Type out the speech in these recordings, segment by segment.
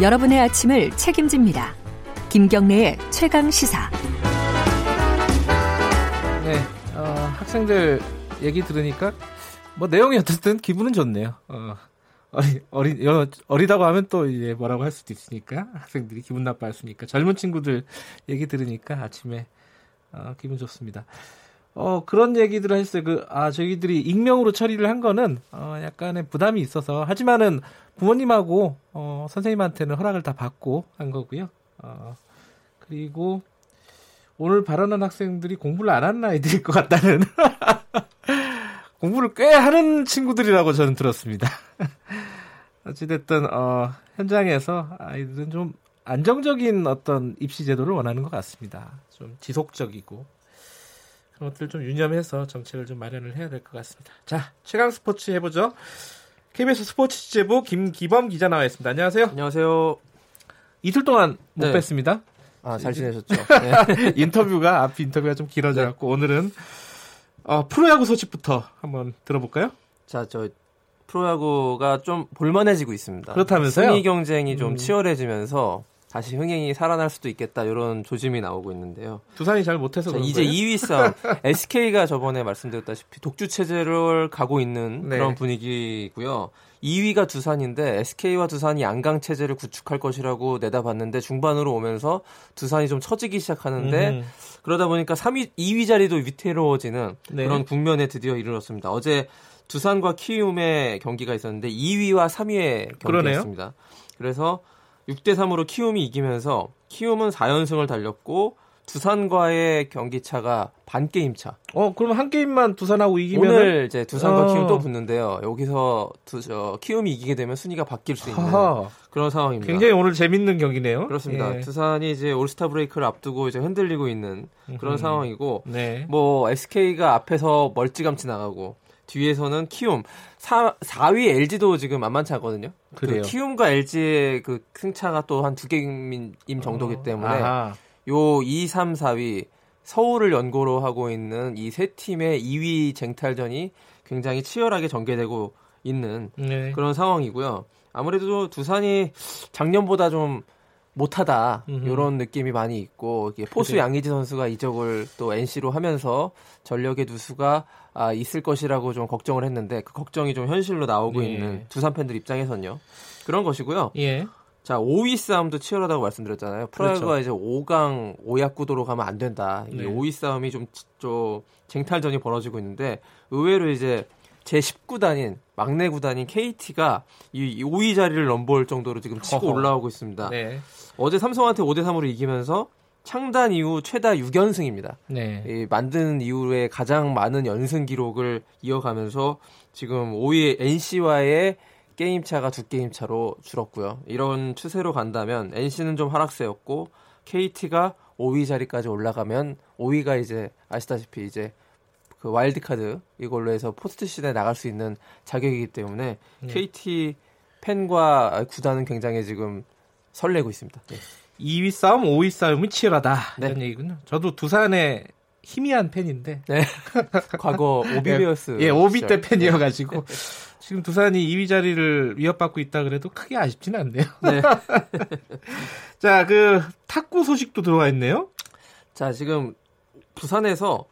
여러분의 아침을 책임집니다. 김경래의 최강 시사. 네, 어, 학생들 얘기 들으니까 뭐 내용이 어떻든 기분은 좋네요. 어, 어리, 어리, 어리다고 하면 또 이제 뭐라고 할 수도 있으니까 학생들이 기분 나빠할 수 있으니까 젊은 친구들 얘기 들으니까 아침에 어, 기분 좋습니다. 어, 그런 얘기들을 했어요. 그, 아, 저희들이 익명으로 처리를 한 거는, 어, 약간의 부담이 있어서. 하지만은 부모님하고, 어, 선생님한테는 허락을 다 받고 한 거고요. 어, 그리고 오늘 발언한 학생들이 공부를 안 하는 아이들일 것 같다는. 공부를 꽤 하는 친구들이라고 저는 들었습니다. 어찌됐든, 어, 현장에서 아이들은 좀 안정적인 어떤 입시 제도를 원하는 것 같습니다. 좀 지속적이고. 그런 것들 좀 유념해서 정책을 좀 마련을 해야 될 것 같습니다. 자, 최강 스포츠 해보죠. KBS 스포츠 취재부 김기범 기자 나와 있습니다. 안녕하세요. 안녕하세요. 이틀 동안 못 네. 뵀습니다. 아, 잘 지내셨죠? 네. 인터뷰가, 앞 인터뷰가 좀 길어져 갖고, 네. 오늘은, 어, 프로야구 소식부터 한번 들어볼까요? 자, 저, 프로야구가 좀 볼만해지고 있습니다. 그렇다면서요? 승리 경쟁이 좀 음. 치열해지면서 다시 흥행이 살아날 수도 있겠다 이런 조짐이 나오고 있는데요. 두산이 잘 못해서 자, 이제 거예요? 2위 싸움 SK가 저번에 말씀드렸다시피 독주 체제를 가고 있는 네. 그런 분위기고요. 2위가 두산인데 SK와 두산이 양강 체제를 구축할 것이라고 내다봤는데 중반으로 오면서 두산이 좀 처지기 시작하는데 음. 그러다 보니까 3위, 2위 자리도 위태로워지는 네. 그런 국면에 드디어 이르렀습니다. 어제 두산과 키움의 경기가 있었는데 2위와 3위의 경기였습니다. 그러네요. 그래서 6대 3으로 키움이 이기면서 키움은 4연승을 달렸고 두산과의 경기 차가 반 게임 차. 어, 그럼 한 게임만 두산하고 이기면 오늘 이제 두산과 어. 키움 또 붙는데요. 여기서 두, 저, 키움이 이기게 되면 순위가 바뀔 수 있는 하하. 그런 상황입니다. 굉장히 오늘 재밌는 경기네요. 그렇습니다. 예. 두산이 이제 올스타 브레이크를 앞두고 이제 흔들리고 있는 그런 음. 상황이고 네. 뭐 SK가 앞에서 멀찌감치 나가고 뒤에서는 키움 4, 4위 LG도 지금 만만치 않거든요. 그 그래요. 그 키움과 LG의 그 승차가 또 한 두 개임 정도기 어, 때문에 아하. 요 2, 3, 4위 서울을 연고로 하고 있는 이 세 팀의 2위 쟁탈전이 굉장히 치열하게 전개되고 있는 네. 그런 상황이고요. 아무래도 두산이 작년보다 좀 못하다 이런 느낌이 많이 있고 포수 그래. 양의지 선수가 이적을 또 NC로 하면서 전력의 누수가 아, 있을 것이라고 좀 걱정을 했는데 그 걱정이 좀 현실로 나오고 예. 있는 두산 팬들 입장에선요 그런 것이고요. 예. 자 5위 싸움도 치열하다고 말씀드렸잖아요. 프라이가 그렇죠. 이제 5강 5약 구도로 가면 안 된다. 네. 이 5위 싸움이 좀, 좀 쟁탈전이 벌어지고 있는데 의외로 이제 제 19단인 막내 구단인 KT가 이 5위 자리를 넘볼 정도로 지금 치고 어허. 올라오고 있습니다. 네. 어제 삼성한테 5대 3으로 이기면서 창단 이후 최다 6연승입니다. 네. 이 만든 이후에 가장 많은 연승 기록을 이어가면서 지금 5위 NC와의 게임 차가 두 게임 차로 줄었고요. 이런 추세로 간다면 NC는 좀 하락세였고 KT가 5위 자리까지 올라가면 5위가 이제 아시다시피 이제 그 와일드 카드 이걸로 해서 포스트 시즌에 나갈 수 있는 자격이기 때문에 네. KT 팬과 구단은 굉장히 지금 설레고 있습니다. 네. 2위 싸움, 5위 싸움이 치열하다 네. 이런 얘기군요. 저도 두산의 희미한 팬인데. 네. 과거 OB베어스. 예, OB 때 팬이어가지고 지금 두산이 2위 자리를 위협받고 있다 그래도 크게 아쉽지는 않네요. 네. 자, 그 탁구 소식도 들어와 있네요. 자, 지금 부산에서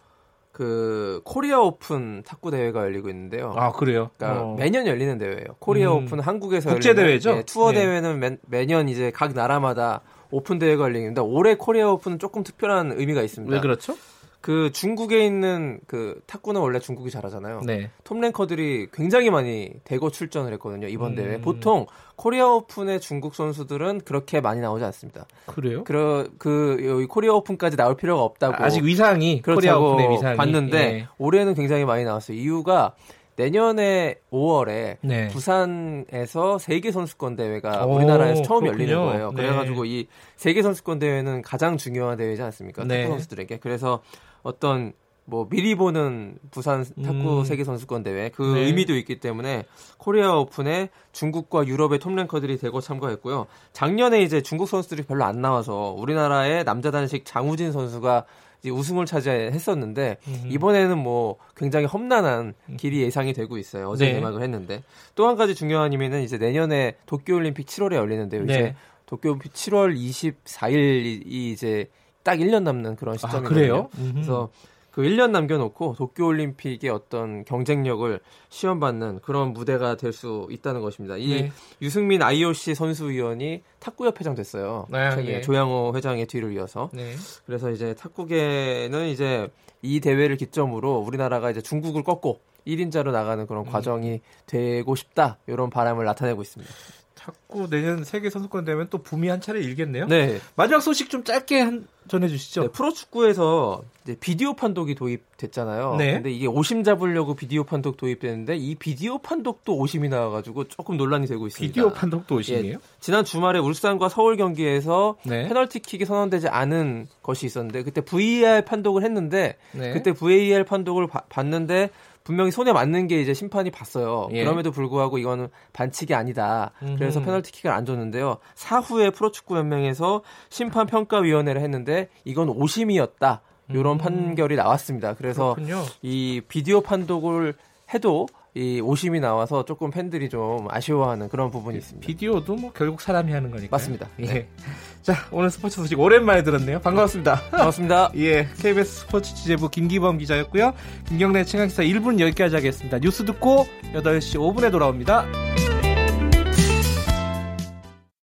그 코리아 오픈 탁구 대회가 열리고 있는데요. 아 그래요? 그러니까 어. 매년 열리는 대회예요. 코리아 음. 오픈 한국에서 국제 대회죠. 예, 투어 네. 대회는 매, 매년 이제 각 나라마다 오픈 대회가 열리는데 올해 코리아 오픈은 조금 특별한 의미가 있습니다. 왜 그렇죠? 그 중국에 있는 그 탁구는 원래 중국이 잘하잖아요. 네. 톱 랭커들이 굉장히 많이 대거 출전을 했거든요. 이번 음. 대회. 보통 코리아 오픈의 중국 선수들은 그렇게 많이 나오지 않습니다. 그래요? 그, 그 여기 코리아 오픈까지 나올 필요가 없다고. 아직 위상이 코리아 오픈의 위상이 낮았는데 예. 올해는 굉장히 많이 나왔어요. 이유가 내년에 5월에 네. 부산에서 세계 선수권 대회가 오, 우리나라에서 처음 그렇군요. 열리는 거예요. 네. 그래가지고 네. 이 세계 선수권 대회는 가장 중요한 대회지 않습니까? 네. 탁구 선수들에게. 그래서 어떤 뭐 미리 보는 부산 탁구 음. 세계 선수권 대회 그 네. 의미도 있기 때문에 코리아 오픈에 중국과 유럽의 톱랭커들이 대거 참가했고요. 작년에 이제 중국 선수들이 별로 안 나와서 우리나라의 남자 단식 장우진 선수가 우승을 차지했었는데 음. 이번에는 뭐 굉장히 험난한 음. 길이 예상이 되고 있어요. 어제 네. 개막을 했는데 또 한 가지 중요한 의미는 이제 내년에 도쿄올림픽 7월에 열리는데요. 네. 이제 도쿄올림픽 7월 24일이 이제 딱 1년 남는 그런 아, 시점이거든요. 아, 그래요? 그래서 그 1년 남겨놓고 도쿄올림픽의 어떤 경쟁력을 시험받는 그런 무대가 될 수 있다는 것입니다. 이 네. 유승민 IOC 선수위원이 탁구협 회장 됐어요. 네, 네. 조양호 회장의 뒤를 이어서. 네. 그래서 이제 탁구계는 이제 이 대회를 기점으로 우리나라가 이제 중국을 꺾고 1인자로 나가는 그런 음. 과정이 되고 싶다 이런 바람을 나타내고 있습니다. 자꾸 내년 세계 선수권 되면 또 붐이 한 차례 일겠네요. 네. 마지막 소식 좀 짧게 한, 전해주시죠. 네, 프로축구에서 비디오 판독이 도입 됐잖아요. 네. 근데 이게 오심 잡으려고 비디오 판독 도입되는데 이 비디오 판독도 오심이 나와가지고 조금 논란이 되고 있습니다. 비디오 판독도 오심이에요? 예, 지난 주말에 울산과 서울 경기에서 네. 페널티킥이 선언되지 않은 것이 있었는데 그때 VAR 판독을 했는데 네. 그때 VAR 판독을 바, 봤는데 분명히 손에 맞는 게 이제 심판이 봤어요. 예. 그럼에도 불구하고 이거는 반칙이 아니다. 그래서 페널티킥을 안 줬는데요. 사후에 프로축구연맹에서 심판평가위원회를 했는데 이건 오심이었다. 이런 음. 판결이 나왔습니다. 그래서 그렇군요. 이 비디오 판독을 해도 이 오심이 나와서 조금 팬들이 좀 아쉬워하는 그런 부분이 있습니다. 비디오도 뭐 결국 사람이 하는 거니까. 맞습니다. 예. 네. 자, 오늘 스포츠 소식 오랜만에 들었네요. 반가웠습니다. 반갑습니다. 예. KBS 스포츠 취재부 김기범 기자였고요. 김경래 최강기사 1분 여기까지 하겠습니다. 뉴스 듣고 8시 5분에 돌아옵니다.